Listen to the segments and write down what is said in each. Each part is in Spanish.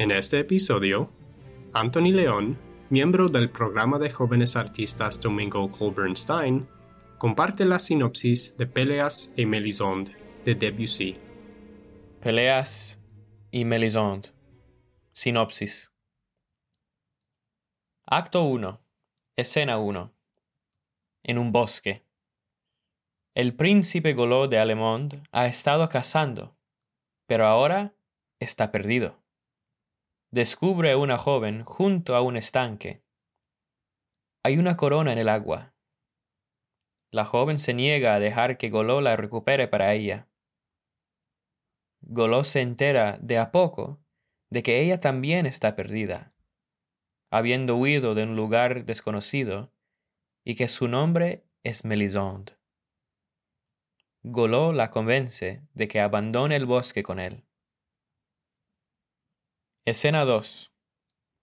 En este episodio, Anthony León, miembro del programa de jóvenes artistas Domingo Colbernstein, comparte la sinopsis de Peleas y Melisande de Debussy. Peleas y Melisande. Sinopsis. Acto 1. Escena 1. En un bosque. El príncipe Golot de Alemond ha estado cazando, pero ahora está perdido. Descubre a una joven junto a un estanque. Hay una corona en el agua. La joven se niega a dejar que Goló la recupere para ella. Goló se entera de a poco de que ella también está perdida, habiendo huido de un lugar desconocido, y que su nombre es Melisande. Goló la convence de que abandone el bosque con él. Escena 2.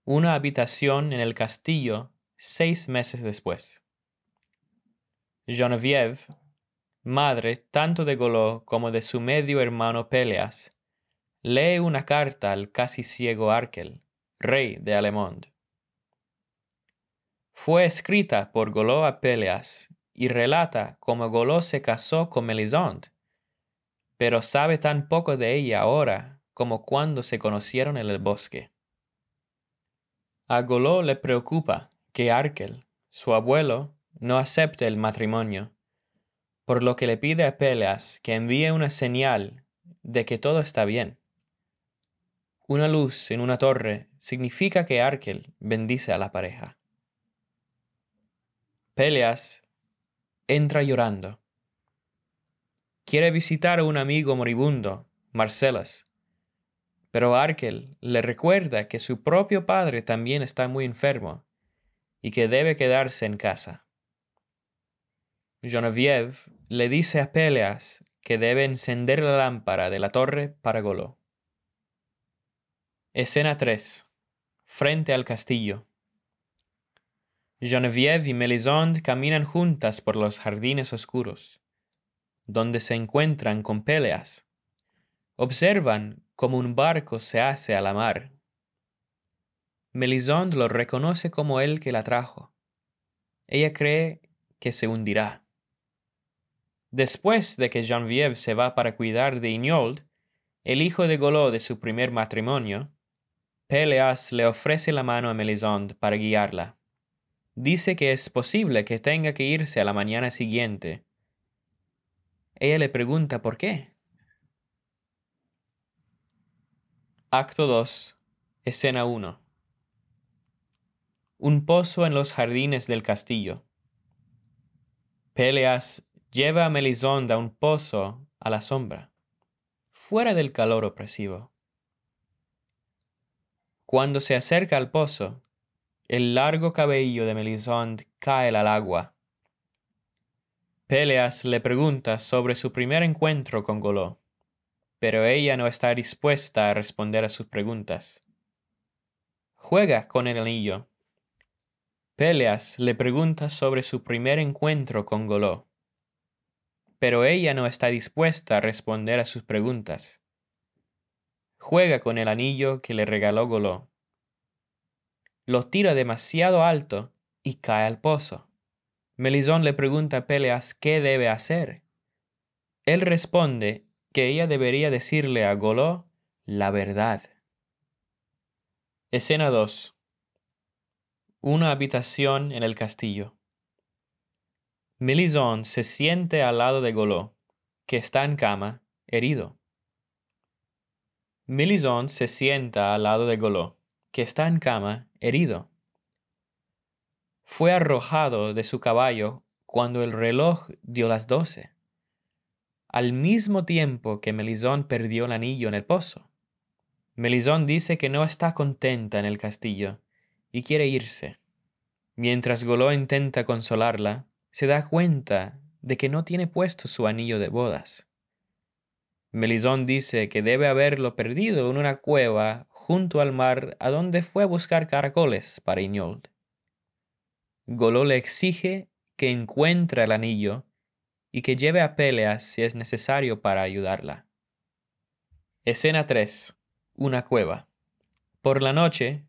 Una habitación en el castillo seis meses después. Geneviève, madre tanto de Goló como de su medio hermano Peleas, lee una carta al casi ciego Arkel, rey de Alemond. Fue escrita por Goló a Peleas y relata cómo Goló se casó con Melisande, pero sabe tan poco de ella ahora como cuando se conocieron en el bosque. A Goló le preocupa que Arkel, su abuelo, no acepte el matrimonio, por lo que le pide a Peleas que envíe una señal de que todo está bien. Una luz en una torre significa que Arkel bendice a la pareja. Peleas entra llorando. Quiere visitar a un amigo moribundo, Marcelas, pero Arkel le recuerda que su propio padre también está muy enfermo y que debe quedarse en casa. Geneviève le dice a Peleas que debe encender la lámpara de la torre para Goló. Escena 3. Frente al castillo. Geneviève y Melisande caminan juntas por los jardines oscuros, donde se encuentran con Peleas. Observan como un barco se hace a la mar. Melisande lo reconoce como el que la trajo. Ella cree que se hundirá. Después de que Geneviève se va para cuidar de Ignold, el hijo de Goló de su primer matrimonio, Peleas le ofrece la mano a Melisande para guiarla. Dice que es posible que tenga que irse a la mañana siguiente. Ella le pregunta por qué. Acto 2, escena 1. Un pozo en los jardines del castillo. Peleas lleva a Melisonde a un pozo a la sombra, fuera del calor opresivo. Cuando se acerca al pozo, el largo cabello de Melisonde cae al agua. Peleas le pregunta sobre su primer encuentro con Goló pero ella no está dispuesta a responder a sus preguntas. Juega con el anillo. Peleas le pregunta sobre su primer encuentro con Goló, pero ella no está dispuesta a responder a sus preguntas. Juega con el anillo que le regaló Goló. Lo tira demasiado alto y cae al pozo. Melisón le pregunta a Peleas qué debe hacer. Él responde que ella debería decirle a Goló la verdad. Escena 2. Una habitación en el castillo. Melisande se siente al lado de Goló, que está en cama, herido. Melisande se sienta al lado de Goló, que está en cama, herido. Fue arrojado de su caballo cuando el reloj dio las doce al mismo tiempo que Melisón perdió el anillo en el pozo. Melisón dice que no está contenta en el castillo y quiere irse. Mientras Goló intenta consolarla, se da cuenta de que no tiene puesto su anillo de bodas. Melisón dice que debe haberlo perdido en una cueva junto al mar a donde fue a buscar caracoles para Iñold. Goló le exige que encuentre el anillo y que lleve a Peleas si es necesario para ayudarla. Escena 3. Una cueva. Por la noche,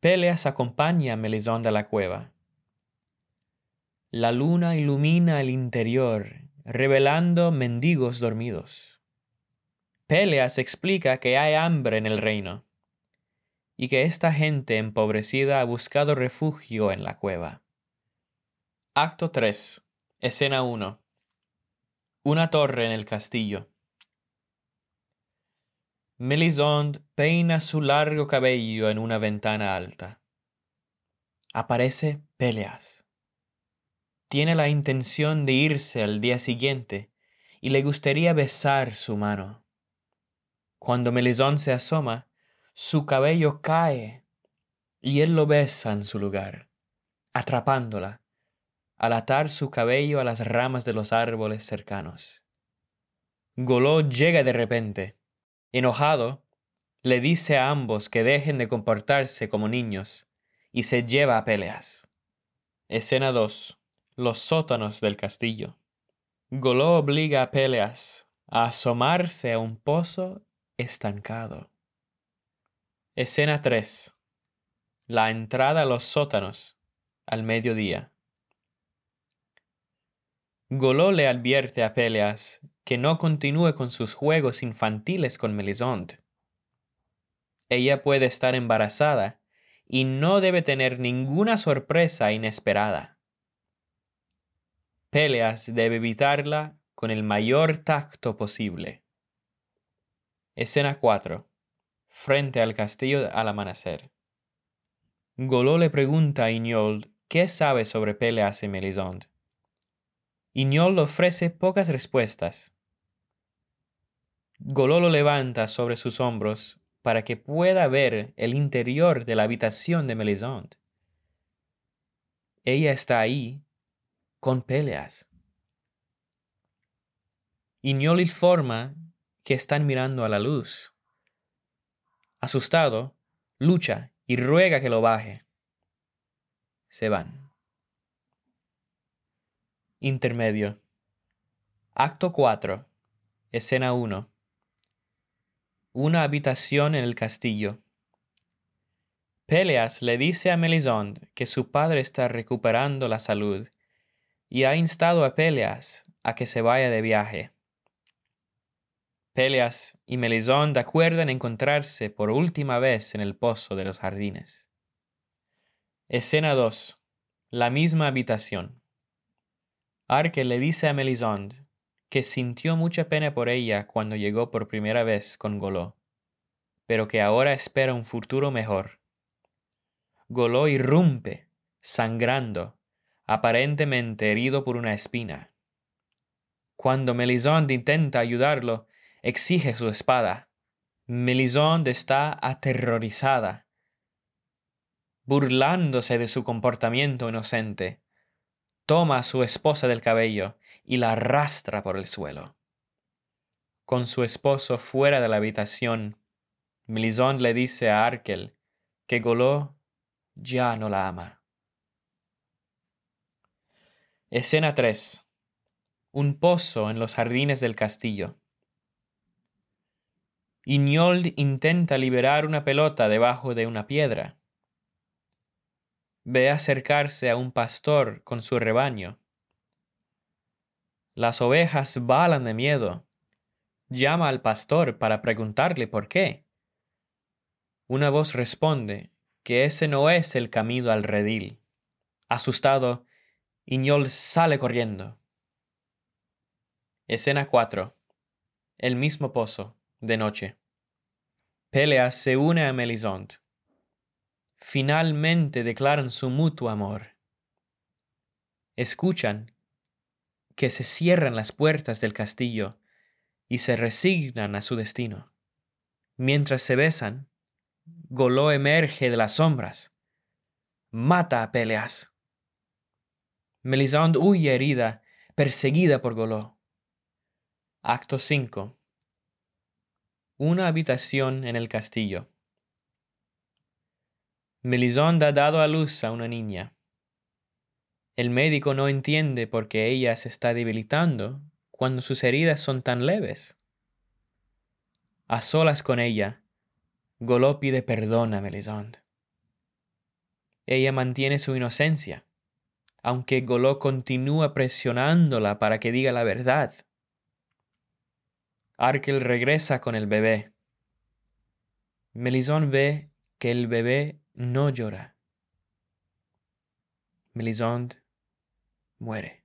Peleas acompaña a Melisonde a la cueva. La luna ilumina el interior, revelando mendigos dormidos. Peleas explica que hay hambre en el reino y que esta gente empobrecida ha buscado refugio en la cueva. Acto 3. Escena 1. Una torre en el castillo. Melisande peina su largo cabello en una ventana alta. Aparece Peleas. Tiene la intención de irse al día siguiente y le gustaría besar su mano. Cuando Melisande se asoma, su cabello cae y él lo besa en su lugar, atrapándola, al atar su cabello a las ramas de los árboles cercanos. Goló llega de repente Enojado, le dice a ambos que dejen de comportarse como niños y se lleva a peleas. Escena 2. Los sótanos del castillo. Goló obliga a Peleas a asomarse a un pozo estancado. Escena 3. La entrada a los sótanos al mediodía. Goló le advierte a Peleas que no continúe con sus juegos infantiles con Melisande. Ella puede estar embarazada y no debe tener ninguna sorpresa inesperada. Peleas debe evitarla con el mayor tacto posible. Escena 4. Frente al castillo al amanecer. Goló le pregunta a Iñol qué sabe sobre Peleas y Melisande. Iñol ofrece pocas respuestas, Goló lo levanta sobre sus hombros para que pueda ver el interior de la habitación de Melisande. Ella está ahí con peleas. Iñol informa que están mirando a la luz. Asustado, lucha y ruega que lo baje. Se van. Intermedio. Acto 4. Escena 1 una habitación en el castillo. Peleas le dice a Melisande que su padre está recuperando la salud y ha instado a Peleas a que se vaya de viaje. Peleas y Melisande acuerdan encontrarse por última vez en el pozo de los jardines. Escena 2. La misma habitación. Arke le dice a Melisande que sintió mucha pena por ella cuando llegó por primera vez con Goló, pero que ahora espera un futuro mejor. Goló irrumpe, sangrando, aparentemente herido por una espina. Cuando Melisande intenta ayudarlo, exige su espada. Melisande está aterrorizada, burlándose de su comportamiento inocente. Toma a su esposa del cabello y la arrastra por el suelo. Con su esposo fuera de la habitación, Melisande le dice a Arkel que Goló ya no la ama. Escena 3. Un pozo en los jardines del castillo. Iñold intenta liberar una pelota debajo de una piedra. Ve acercarse a un pastor con su rebaño las ovejas balan de miedo. Llama al pastor para preguntarle por qué. Una voz responde que ese no es el camino al redil. Asustado, Iñol sale corriendo. Escena 4. El mismo pozo, de noche. Peleas se une a Melisande. Finalmente declaran su mutuo amor. Escuchan que se cierran las puertas del castillo y se resignan a su destino. Mientras se besan, Goló emerge de las sombras. Mata a Peleas. Melisande huye herida, perseguida por Goló. Acto 5. Una habitación en el castillo. Melisande ha dado a luz a una niña. El médico no entiende por qué ella se está debilitando cuando sus heridas son tan leves. A solas con ella, Goló pide perdón a Melisande. Ella mantiene su inocencia, aunque Goló continúa presionándola para que diga la verdad. Arkel regresa con el bebé. Melisande ve que el bebé no llora. Melisande muere.